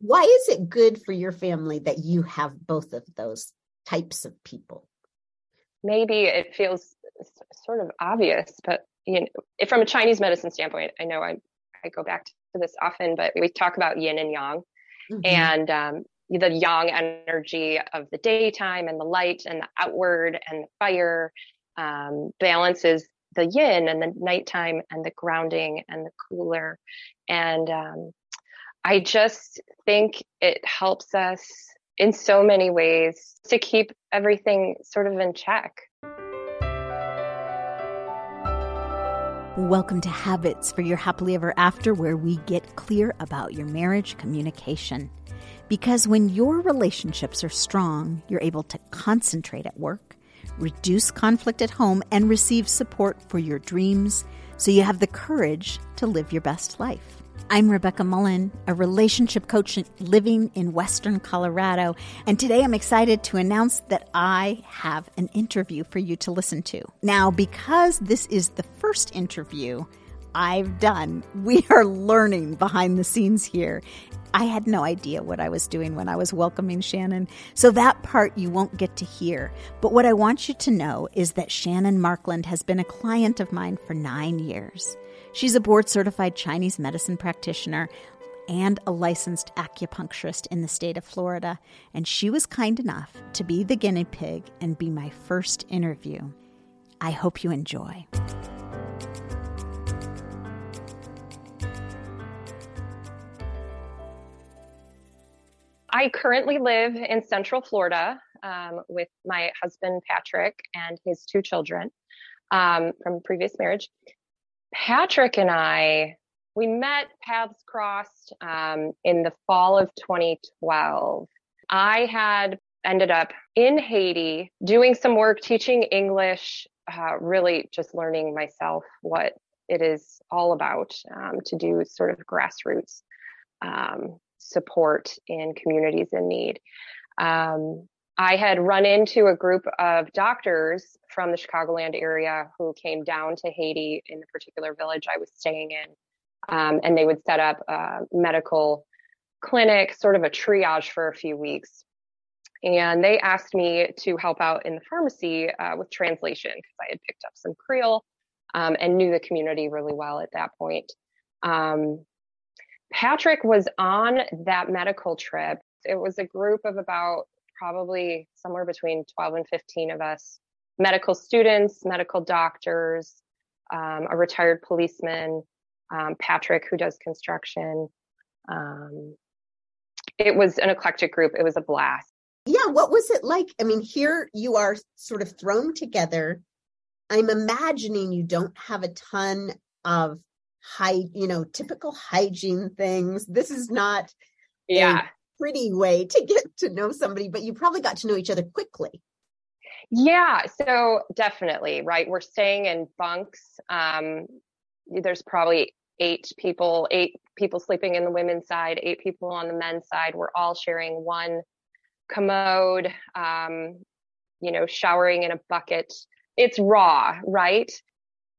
Why is it good for your family that you have both of those types of people? Maybe it feels sort of obvious, but you know, from a Chinese medicine standpoint, I know I, I go back to this often, but we talk about yin and yang. Mm-hmm. And um, the yang energy of the daytime and the light and the outward and the fire um, balances the yin and the nighttime and the grounding and the cooler. And um, I just think it helps us in so many ways to keep everything sort of in check. Welcome to Habits for Your Happily Ever After, where we get clear about your marriage communication. Because when your relationships are strong, you're able to concentrate at work, reduce conflict at home, and receive support for your dreams so you have the courage to live your best life. I'm Rebecca Mullen, a relationship coach living in Western Colorado, and today I'm excited to announce that I have an interview for you to listen to. Now, because this is the first interview I've done, we are learning behind the scenes here, I had no idea what I was doing when I was welcoming Shannon. So that part you won't get to hear. But what I want you to know is that Shannon Markland has been a client of mine for nine years. She's a board certified Chinese medicine practitioner and a licensed acupuncturist in the state of Florida. And she was kind enough to be the guinea pig and be my first interview. I hope you enjoy. I currently live in Central Florida um, with my husband, Patrick, and his two children um, from previous marriage. Patrick and I, we met, paths crossed um, in the fall of 2012. I had ended up in Haiti doing some work teaching English, uh, really just learning myself what it is all about um, to do sort of grassroots um, support in communities in need. Um, I had run into a group of doctors from the Chicagoland area who came down to Haiti in the particular village I was staying in. Um, and they would set up a medical clinic, sort of a triage for a few weeks. And they asked me to help out in the pharmacy uh, with translation because I had picked up some Creole um, and knew the community really well at that point. Um, Patrick was on that medical trip. It was a group of about probably somewhere between 12 and 15 of us medical students, medical doctors, um, a retired policeman, um, Patrick, who does construction. Um, it was an eclectic group. It was a blast. Yeah. What was it like? I mean, here you are sort of thrown together. I'm imagining you don't have a ton of high, you know, typical hygiene things. This is not yeah. pretty way to get to know somebody, but you probably got to know each other quickly. Yeah, so definitely, right? We're staying in bunks. Um, there's probably eight people, eight people sleeping in the women's side, eight people on the men's side. We're all sharing one commode, um, you know, showering in a bucket. It's raw, right?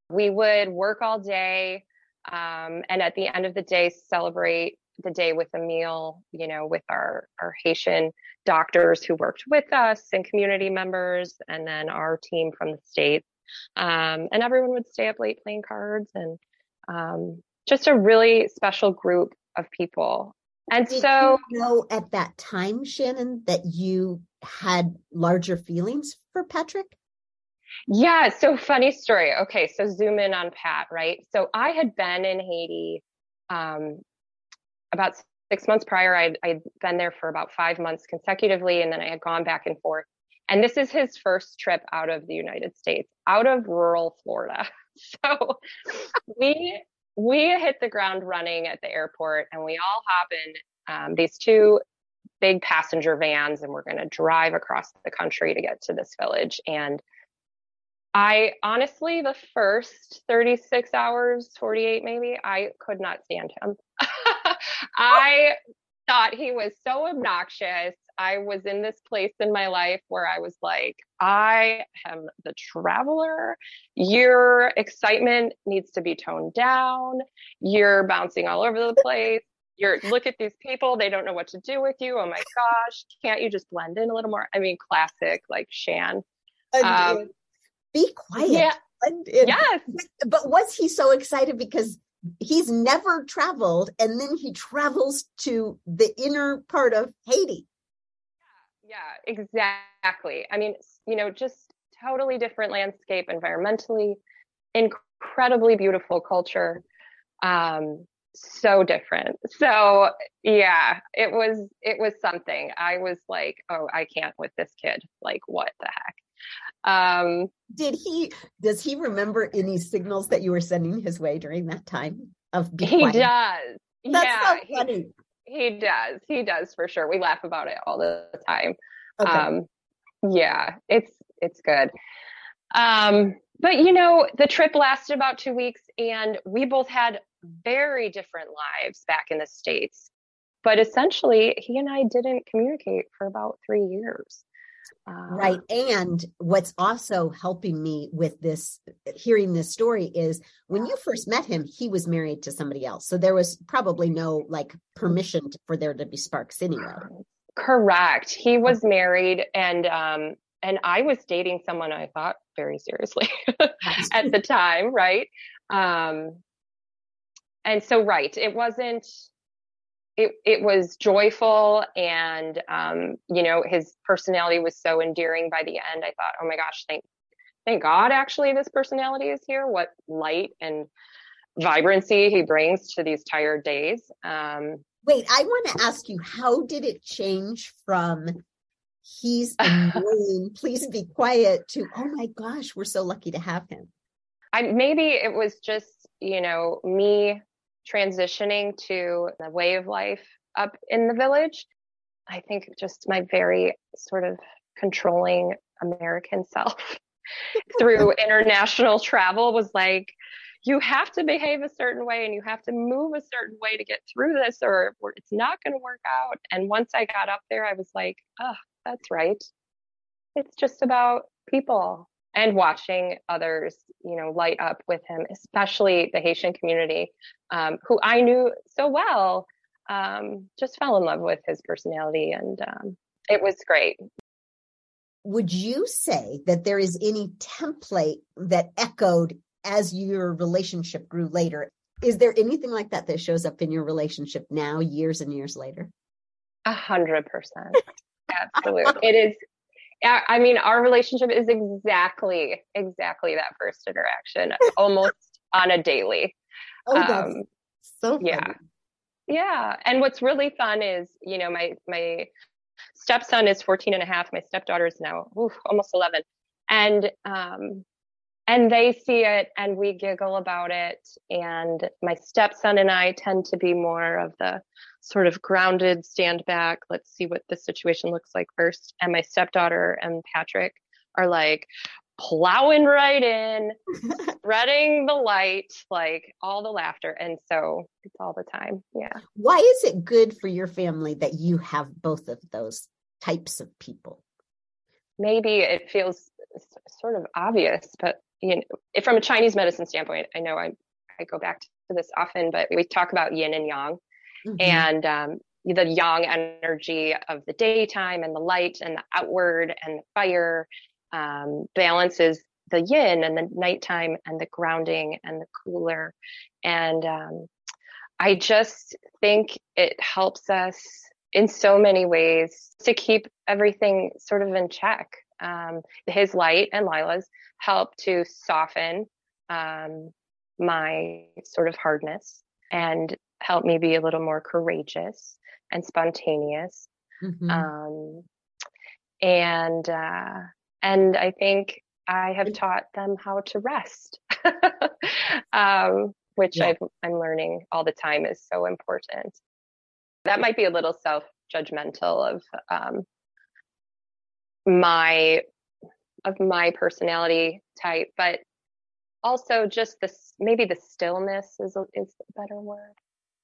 We would work all day um, and at the end of the day celebrate the day with a meal you know with our our haitian doctors who worked with us and community members and then our team from the states um, and everyone would stay up late playing cards and um, just a really special group of people. And Did so you know at that time shannon that you had larger feelings for patrick yeah. So funny story. Okay. So zoom in on Pat, right? So I had been in Haiti um, about six months prior. I'd, I'd been there for about five months consecutively, and then I had gone back and forth. And this is his first trip out of the United States, out of rural Florida. So we we hit the ground running at the airport, and we all hop in um, these two big passenger vans, and we're going to drive across the country to get to this village. And I honestly, the first 36 hours, 48 maybe, I could not stand him. I thought he was so obnoxious. I was in this place in my life where I was like, I am the traveler. Your excitement needs to be toned down. You're bouncing all over the place. you're look at these people, they don't know what to do with you. Oh my gosh, can't you just blend in a little more? I mean, classic like Shan. Um, be quiet. Yeah. Yes. But was he so excited because he's never traveled and then he travels to the inner part of Haiti? Yeah, exactly. I mean, you know, just totally different landscape environmentally, incredibly beautiful culture. Um, so different. So yeah, it was it was something. I was like, oh, I can't with this kid. Like, what the heck? Um, Did he? Does he remember any signals that you were sending his way during that time of? He quiet? does. That's yeah, so funny. He, he, does. He does for sure. We laugh about it all the time. Okay. Um, yeah, it's it's good. Um, but you know, the trip lasted about two weeks, and we both had very different lives back in the states. But essentially, he and I didn't communicate for about three years. Uh, right. And what's also helping me with this, hearing this story is when you first met him, he was married to somebody else. So there was probably no like permission for there to be sparks anyway. Correct. He was married and, um, and I was dating someone I thought very seriously at the time. Right. Um, and so, right. It wasn't, it it was joyful and um, you know his personality was so endearing by the end. I thought oh my gosh thank thank god actually this personality is here. What light and vibrancy he brings to these tired days. Um, wait i want to ask you how did it change from he's annoying please be quiet to oh my gosh we're so lucky to have him. I maybe it was just you know me transitioning to the way of life up in the village. I think just my very sort of controlling American self through international travel was like, you have to behave a certain way and you have to move a certain way to get through this or it's not going to work out. And once I got up there, I was like, oh, that's right. It's just about people and watching others, you know, light up with him, especially the Haitian community, um, who I knew so well, um, just fell in love with his personality, and um, it was great. Would you say that there is any template that echoed as your relationship grew later? Is there anything like that that shows up in your relationship now, years and years later? A hundred percent. Absolutely. it is I mean, our relationship is exactly, exactly that first interaction, almost on a daily. Oh, that's um, so funny. yeah, yeah. And what's really fun is, you know, my my stepson is 14 and a half. My stepdaughter is now oof, almost 11, and um, and they see it, and we giggle about it. And my stepson and I tend to be more of the sort of grounded, stand back, let's see what the situation looks like first. And my stepdaughter and Patrick are like plowing right in, spreading the light, like all the laughter. And so it's all the time. Yeah. Why is it good for your family that you have both of those types of people? Maybe it feels sort of obvious, but you know, from a Chinese medicine standpoint, I know I I go back to this often, but we talk about yin and yang, mm-hmm. and um, the yang energy of the daytime and the light and the outward and the fire um, balances the yin and the nighttime and the grounding and the cooler. And um, I just think it helps us in so many ways to keep everything sort of in check. Um, his light and Lila's help to soften um, my sort of hardness and help me be a little more courageous and spontaneous. Mm-hmm. Um, and uh, and I think I have taught them how to rest, um, which yeah. i am learning all the time is so important. That might be a little self judgmental of um, my of my personality type, but also just this maybe the stillness is a, is a better word.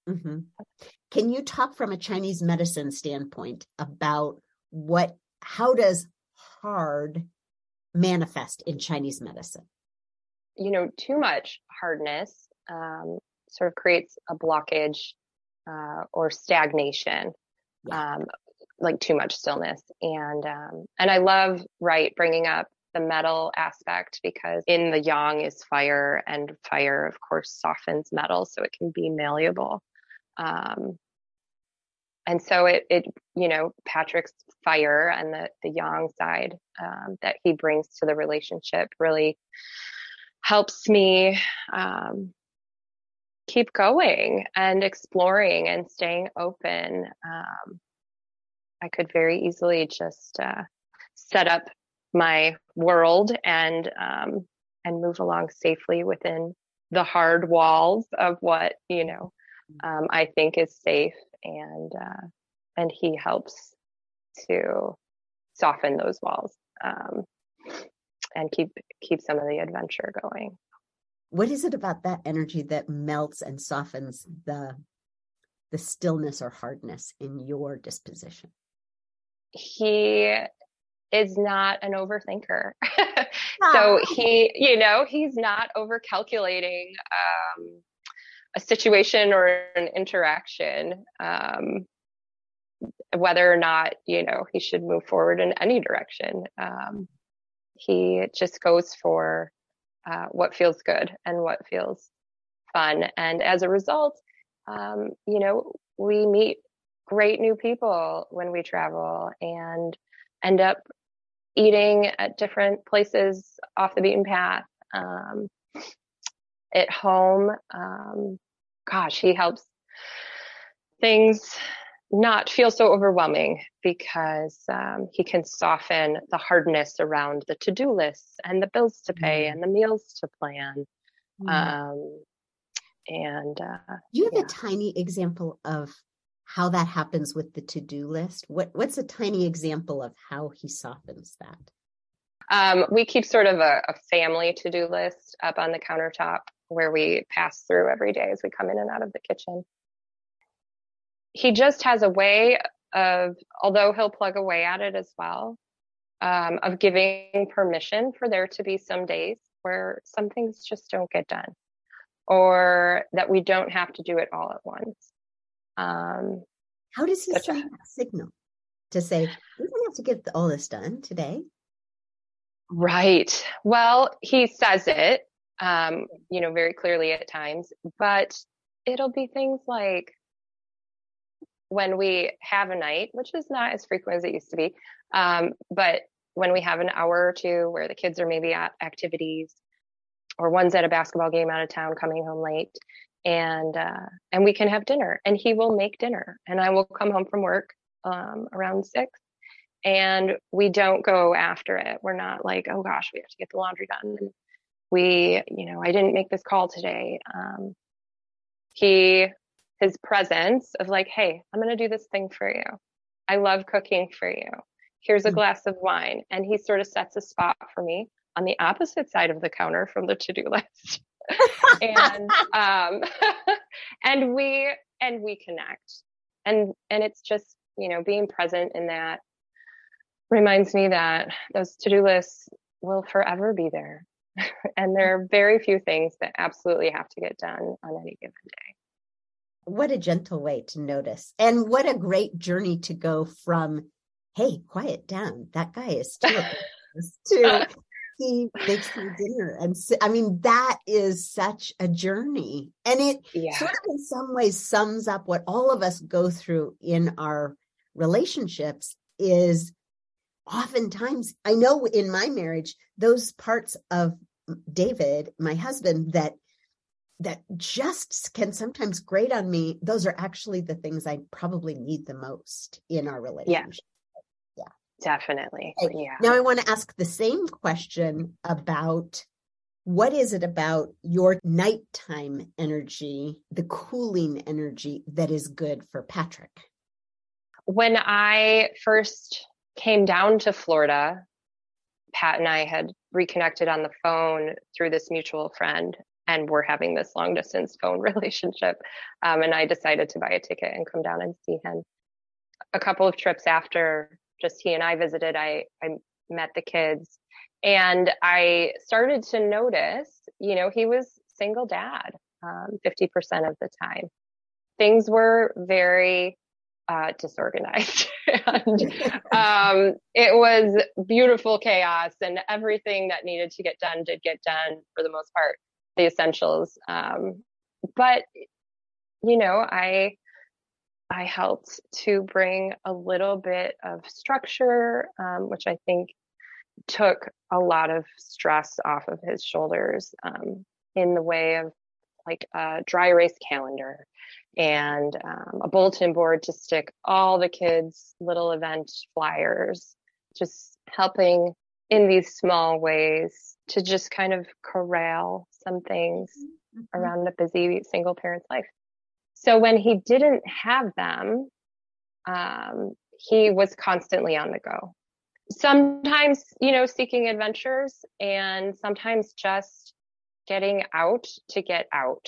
Mm-hmm. Can you talk from a Chinese medicine standpoint about what how does hard manifest in Chinese medicine? You know, too much hardness um, sort of creates a blockage uh, or stagnation, Yeah. um, like too much stillness. And um, and I love right bringing up the metal aspect because in the yang is fire, and fire, of course, softens metal, so it can be malleable. Um, and so it, it, you know, Patrick's fire and the the yang side um, that he brings to the relationship really helps me um, keep going and exploring and staying open. Um, I could very easily just uh, set up my world and um, and move along safely within the hard walls of what you know um, I think is safe, and uh, and he helps to soften those walls um, and keep keep some of the adventure going. What is it about that energy that melts and softens the the stillness or hardness in your disposition? He is not an overthinker. so he, you know, he's not over calculating um, a situation or an interaction, um, whether or not, you know, he should move forward in any direction. Um, he just goes for uh, what feels good and what feels fun. And as a result, um, you know, we meet great new people when we travel and end up eating at different places off the beaten path. At home, um, gosh, he helps things not feel so overwhelming because um, he can soften the hardness around the to-do lists and the bills to pay Mm. and the meals to plan. Mm. Um, and uh, you have yeah. a tiny example of how that happens with the to-do list? What what's a tiny example of how he softens that? Um, we keep sort of a, a family to do list up on the countertop where we pass through every day as we come in and out of the kitchen. He just has a way of, although he'll plug away at it as well, um, of giving permission for there to be some days where some things just don't get done or that we don't have to do it all at once. Um, How does he send that signal to say we don't have to get all this done today? Right. Well, he says it, um, you know, very clearly at times, but it'll be things like when we have a night, which is not as frequent as it used to be, um, but when we have an hour or two where the kids are maybe at activities or one's at a basketball game out of town coming home late and uh, and we can have dinner and he will make dinner and I will come home from work um, around six and we don't go after it. We're not like, oh gosh, we have to get the laundry done. And we, you know, I didn't make this call today. Um, he, his presence of like, hey, I'm going to do this thing for you. I love cooking for you. Here's a Mm. glass of wine. And he sort of sets a spot for me on the opposite side of the counter from the to-do list. and um and we and we connect and and it's just you know being present in that reminds me that those to-do lists will forever be there and there are very few things that absolutely have to get done on any given day What a gentle way to notice. And what a great journey to go from, hey, quiet down. That guy is still to he makes me dinner. And I mean, that is such a journey. And it yeah sort of in some ways sums up what all of us go through in our relationships is oftentimes i know in my marriage those parts of david my husband that that just can sometimes grate on me those are actually the things i probably need the most in our relationship Yeah. definitely Okay. yeah now i want to ask the same question about what is it about your nighttime energy the cooling energy that is good for patrick when I first came down to Florida, Pat and I had reconnected on the phone through this mutual friend, and we're having this long distance phone relationship. Um, and I decided to buy a ticket and come down and see him. A couple of trips after, just he and I visited, I, I met the kids, and I started to notice, you know, he was single dad um, 50% of the time things were very uh, disorganized. and um, it was beautiful chaos, and everything that needed to get done did get done for the most part, the essentials. Um, but you know, I I helped to bring a little bit of structure, um, which I think took a lot of stress off of his shoulders um, in the way of like a dry erase calendar and um, a bulletin board to stick all the kids' little event flyers, just helping in these small ways to just kind of corral some things mm-hmm. around a busy single parent's life. So when he didn't have them, um, he was constantly on the go. Sometimes, you know, seeking adventures and sometimes just getting out to get out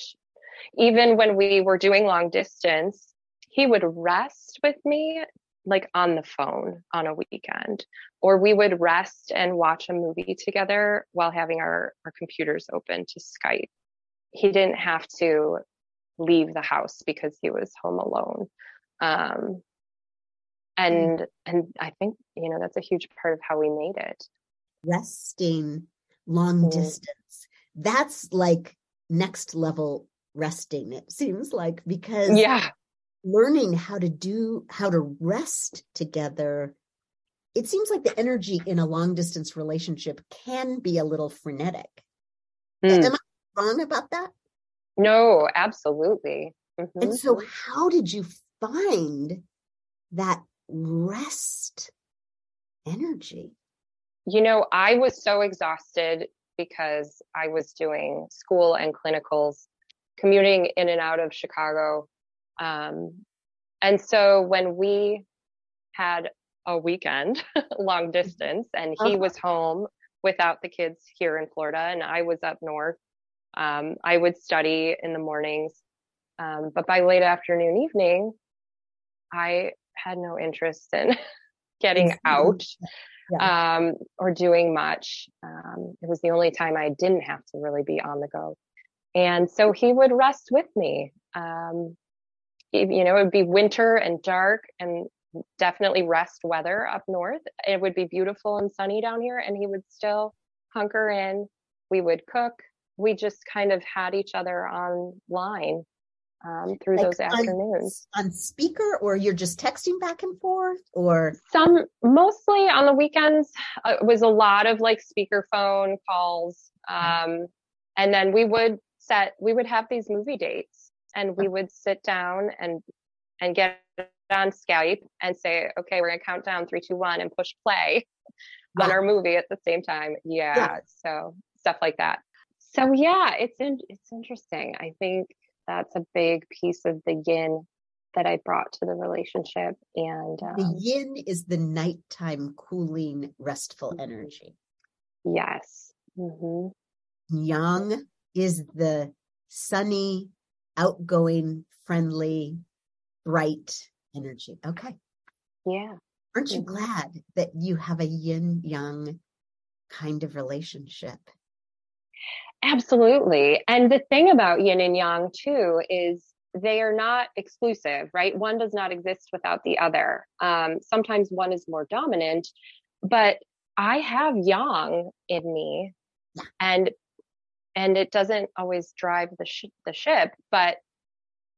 even when we were doing long distance, he would rest with me like on the phone on a weekend, or we would rest and watch a movie together while having our, our computers open to Skype. He didn't have to leave the house because he was home alone. Um, and mm. and I think you know that's a huge part of how we made it. Resting long mm. distance. That's like next level resting, it seems like, because yeah. learning how to do, how to rest together, it seems like the energy in a long distance relationship can be a little frenetic. Mm. Am I wrong about that? No, absolutely. Mm-hmm. And so, how did you find that rest energy? You know, I was so exhausted because I was doing school and clinicals commuting in and out of Chicago. Um, and so when we had a weekend long distance and he was home without the kids here in Florida and I was up north, um, I would study in the mornings. Um, but by late afternoon, evening, I had no interest in getting out yeah. um, or doing much. Um, it was the only time I didn't have to really be on the go. And so he would rest with me. Um, you know, it would be winter and dark and definitely rest weather up north. It would be beautiful and sunny down here, and he would still hunker in. We would cook. We just kind of had each other online um, through like those afternoons. On, on speaker, or you're just texting back and forth, or some mostly on the weekends. Uh, it was a lot of like speaker phone calls, um, and then we would set we would have these movie dates and we would sit down and and get on Skype and say, okay, we're gonna count down three, two, one, and push play yeah. on our movie at the same time. Yeah, yeah, so stuff like that. So yeah, it's in, it's interesting. I think that's a big piece of the yin that I brought to the relationship. And um, the yin is the nighttime cooling, restful mm-hmm. energy. Yes. Mm-hmm. Yang is the sunny, outgoing, friendly, bright energy. Okay. Yeah. Aren't you glad that you have a yin yang kind of relationship? Absolutely. And the thing about yin and yang too is they are not exclusive, right? One does not exist without the other. Um, sometimes one is more dominant, but I have yang in me. And and it doesn't always drive the sh- the ship, but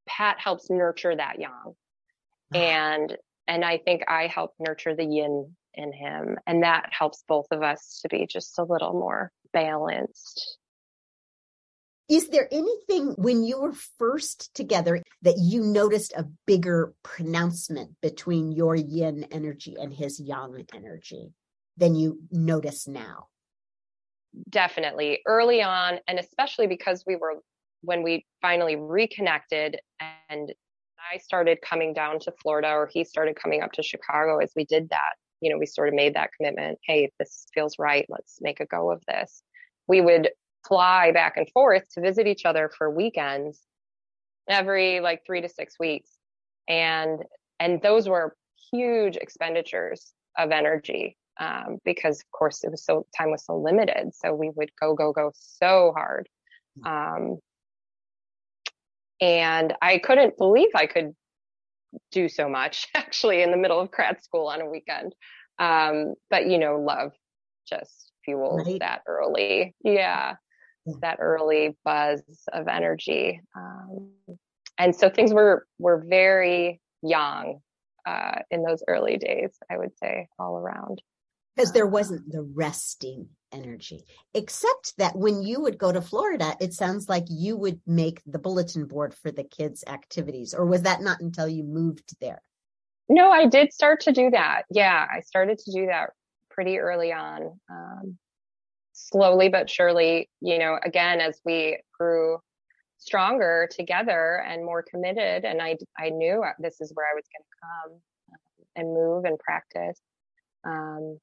Pat helps nurture that yang, and and I think I help nurture the yin in him, and that helps both of us to be just a little more balanced. Is there anything when you were first together that you noticed a bigger pronouncement between your yin energy and his yang energy than you notice now? Definitely early on and especially because we were when we finally reconnected and I started coming down to Florida or he started coming up to Chicago as we did that you know we sort of made that commitment hey this feels right. Let's make a go of this. We would fly back and forth to visit each other for weekends every like 3 to 6 weeks and and those were huge expenditures of energy um, because of course it was so time was so limited so we would go go go so hard um, and I couldn't believe I could do so much actually in the middle of grad school on a weekend. Um, but you know, love just fuels right. that early, yeah, yeah, that early buzz of energy. Um, and so things were were very young uh, in those early days. I would say all around because there wasn't the resting energy except that when you would go to florida it sounds like you would make the bulletin board for the kids activities or was that not until you moved there? No i did start to do that. Yeah i started to do that pretty early on um, slowly but surely you know again as we grew stronger together and more committed and i i knew this is where i was going to come and move and practice um,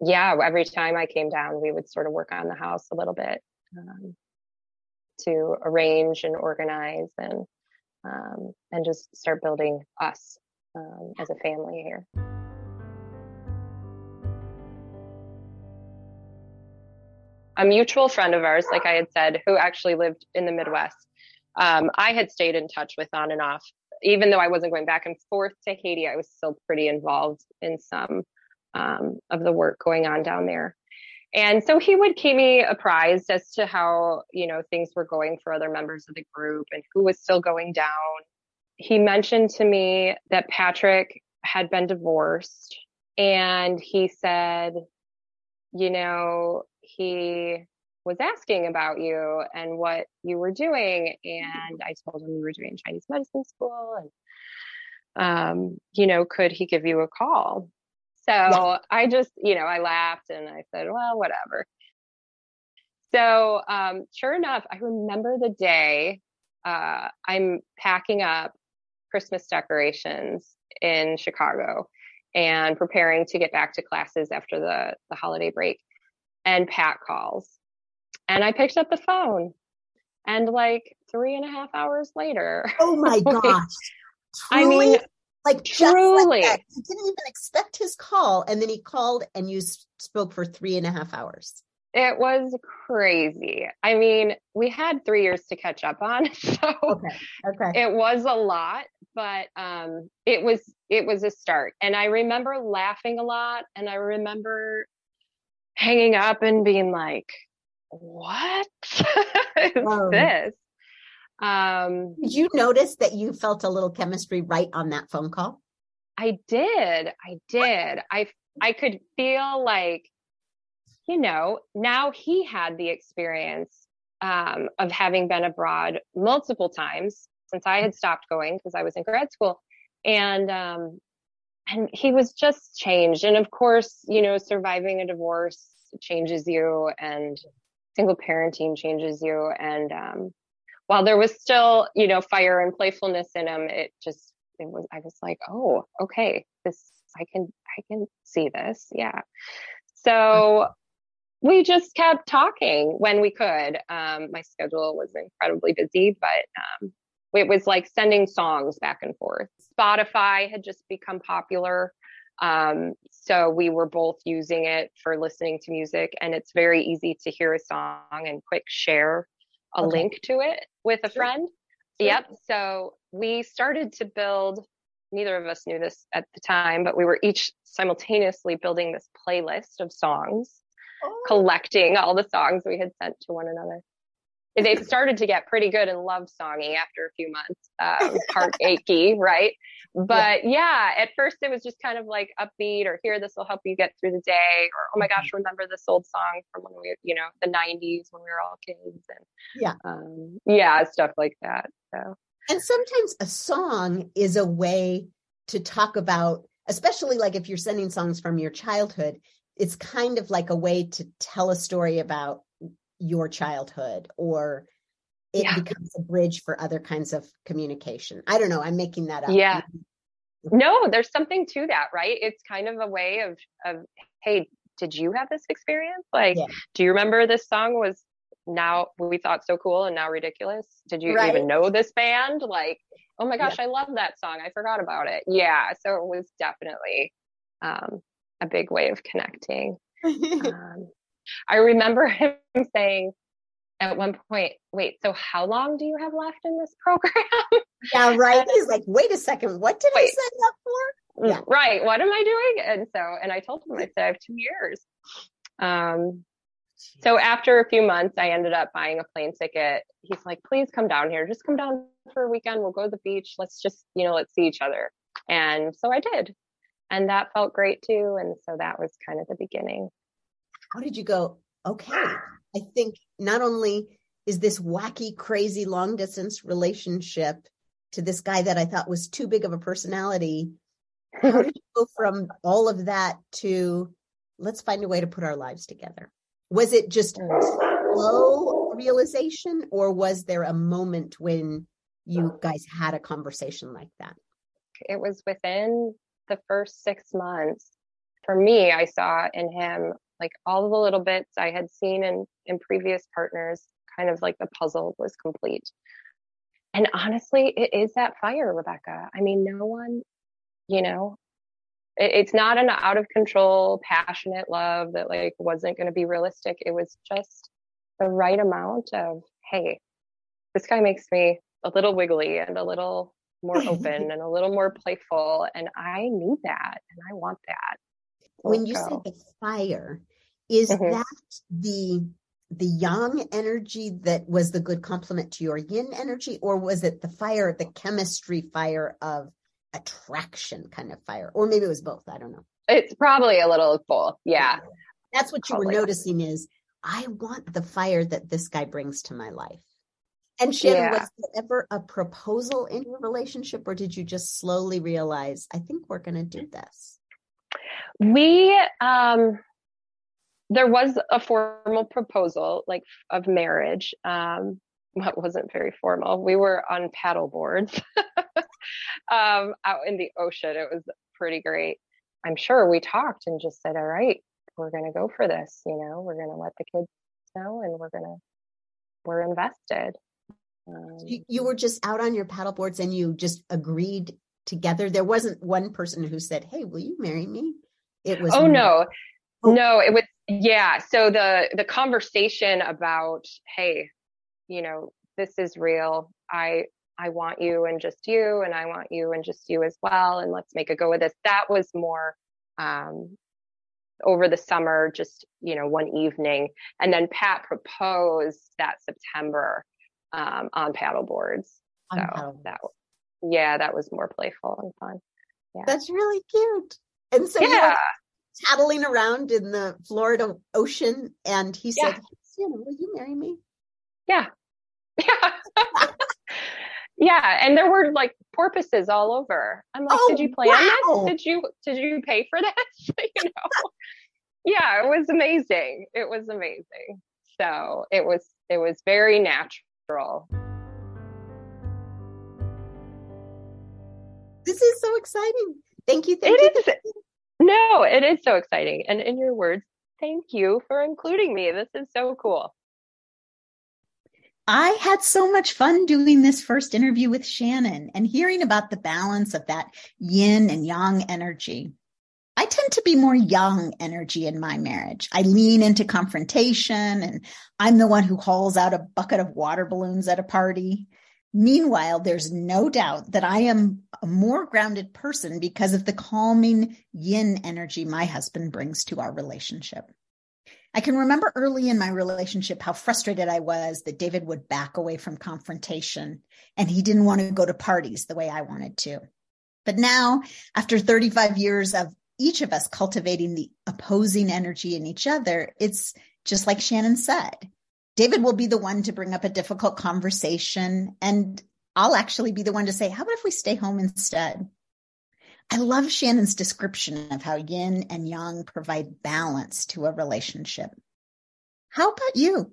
yeah, every time I came down, we would sort of work on the house a little bit um, to arrange and organize and um, and just start building us um, as a family here. A mutual friend of ours, like I had said, who actually lived in the Midwest, um, I had stayed in touch with on and off. Even though I wasn't going back and forth to Haiti, I was still pretty involved in some um, of the work going on down there. And so he would keep me apprised as to how, you know, things were going for other members of the group and who was still going down. He mentioned to me that Patrick had been divorced and he said, you know, he was asking about you and what you were doing. And I told him you were doing Chinese medicine school and, um, you know, could he give you a call? So yeah. I just, you know, I laughed and I said, well, whatever. So um, sure enough, I remember the day uh, I'm packing up Christmas decorations in Chicago and preparing to get back to classes after the, the holiday break. And Pat calls. And I picked up the phone. And like three and a half hours later. Oh my gosh. I mean, like truly, like you didn't even expect his call, and then he called, and you spoke for three and a half hours. It was crazy. I mean, we had three years to catch up on, so okay, okay. it was a lot, but um, it was it was a start. And I remember laughing a lot, and I remember hanging up and being like, "What is this?" Um, did you notice that you felt a little chemistry right on that phone call? I did. I did. I I could feel like, you know, now he had the experience um, of having been abroad multiple times since I had stopped going because I was in grad school, and um, and he was just changed. And of course, you know, surviving a divorce changes you, and single parenting changes you, and um, while there was still, you know, fire and playfulness in him, it just, it was, I was like, oh, okay, this, I can, I can see this. Yeah. So we just kept talking when we could. Um, my schedule was incredibly busy, but, um, it was like sending songs back and forth. Spotify had just become popular. Um, so we were both using it for listening to music and it's very easy to hear a song and quick share a okay. link to it with a sure. friend. Sure. Yep. So we started to build, neither of us knew this at the time, but we were each simultaneously building this playlist of songs, oh. collecting all the songs we had sent to one another they started to get pretty good and love songy after a few months, um, heart achy, right? But yeah. yeah. at first it was just kind of like upbeat or here, this will help you get through the day or, oh my gosh, mm-hmm. remember this old song from when we, you know, the nineties when we were all kids and yeah, um, yeah, stuff like that. So, and sometimes a song is a way to talk about, especially like if you're sending songs from your childhood, it's kind of like a way to tell a story about your childhood or it yeah. becomes a bridge for other kinds of communication. I don't know. I'm making that up. Yeah. No, there's something to that, right? It's kind of a way of of hey, did you have this experience? Like, yeah. do you remember this song was now we thought so cool and now ridiculous? Did you right. even know this band? Like, oh my gosh, yeah. I love that song. I forgot about it. Yeah. So it was definitely um, a big way of connecting. um, I remember him saying, at one point, wait, so how long do you have left in this program? yeah, right. He's like, wait a second, what did wait. I sign up for? Yeah. Right. What am I doing? And so, and I told him, I said, I have two years. Um, so after a few months, I ended up buying a plane ticket. He's like, please come down here. Just come down for a weekend. We'll go to the beach. Let's just, you know, let's see each other. And so I did. And that felt great too. And so that was kind of the beginning. How did you go? Okay. I think not only is this wacky, crazy long distance relationship to this guy that I thought was too big of a personality. How did you go from all of that to let's find a way to put our lives together? Was it just a slow realization or was there a moment when you guys had a conversation like that? It was within the first six months. For me, I saw in him like all the little bits I had seen in, in previous partners, kind of like the puzzle was complete. And honestly, it is that fire, Rebecca. I mean, no one, you know, it's not an out of control passionate love that like wasn't going to be realistic it was just the right amount of hey this guy makes me a little wiggly and a little more open and a little more playful and i need that and i want that when you go. say the fire is mm-hmm. that the the yang energy that was the good complement to your yin energy or was it the fire the chemistry fire of attraction kind of fire, or maybe it was both. I don't know. It's probably a little both. Yeah. That's what you were noticing is I want the fire that this guy brings to my life. And Shannon, yeah. was there ever a proposal in your relationship, or did you just slowly realize, I think we're going to do this? We, um, there was a formal proposal, like of marriage. Um, what wasn't very formal. We were on paddle boards um, out in the ocean. It was pretty great. I'm sure we talked and just said, all right, we're going to go for this. You know, we're going to let the kids know and we're going to, we're invested. Um, you, you were just out on your paddle boards and you just agreed together. There wasn't one person who said, Hey, will you marry me? It was, oh, no, oh. no, it was, yeah. So the, the conversation about, Hey, you know, this is real. I I want you and just you, and I want you and just you as well, and let's make a go of this. That was more um, over the summer, just you know, one evening, and then Pat proposed that September um, on paddle boards. So paddle. that, yeah, that was more playful and fun. Yeah, that's really cute. And so yeah. paddling around in the Florida Ocean, and he said, yeah. "Sienna, will you marry me?" Yeah, yeah. yeah. And there were like porpoises all over. I'm like, oh, did you plan wow. this? Did you did you pay for this? you know? yeah, it was amazing. It was amazing. So it was it was very natural. This is so exciting. Thank you. Thank it you. Is, no, it is so exciting. And in your words, thank you for including me. This is so cool. I had so much fun doing this first interview with Shannon and hearing about the balance of that yin and yang energy. I tend to be more yang energy in my marriage. I lean into confrontation and I'm the one who hauls out a bucket of water balloons at a party. Meanwhile, there's no doubt that I am a more grounded person because of the calming yin energy my husband brings to our relationship. I can remember early in my relationship how frustrated I was that David would back away from confrontation and he didn't want to go to parties the way I wanted to. But now, after 35 years of each of us cultivating the opposing energy in each other, it's just like Shannon said. David will be the one to bring up a difficult conversation, and I'll actually be the one to say, How about if we stay home instead? I love Shannon's description of how yin and yang provide balance to a relationship. How about you?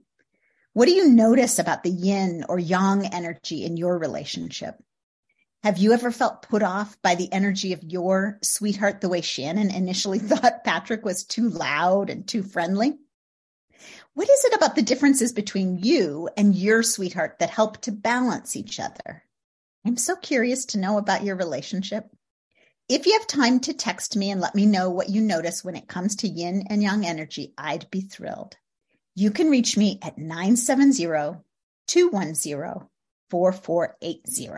What do you notice about the yin or yang energy in your relationship? Have you ever felt put off by the energy of your sweetheart the way Shannon initially thought Patrick was too loud and too friendly? What is it about the differences between you and your sweetheart that help to balance each other? I'm so curious to know about your relationship. If you have time to text me and let me know what you notice when it comes to yin and yang energy, I'd be thrilled. You can reach me at 970 210 4480.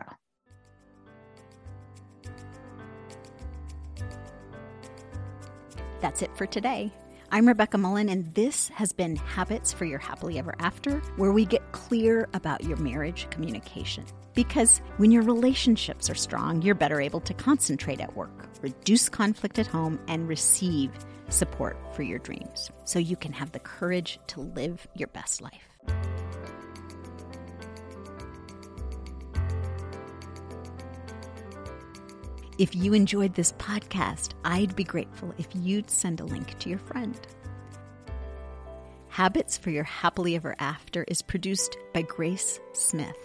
That's it for today. I'm Rebecca Mullen, and this has been Habits for Your Happily Ever After, where we get clear about your marriage communication. Because when your relationships are strong, you're better able to concentrate at work, reduce conflict at home, and receive support for your dreams so you can have the courage to live your best life. If you enjoyed this podcast, I'd be grateful if you'd send a link to your friend. Habits for Your Happily Ever After is produced by Grace Smith.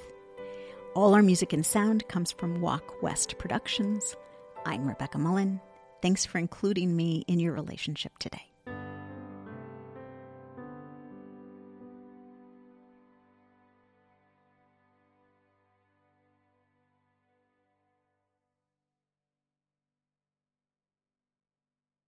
All our music and sound comes from Walk West Productions. I'm Rebecca Mullen. Thanks for including me in your relationship today.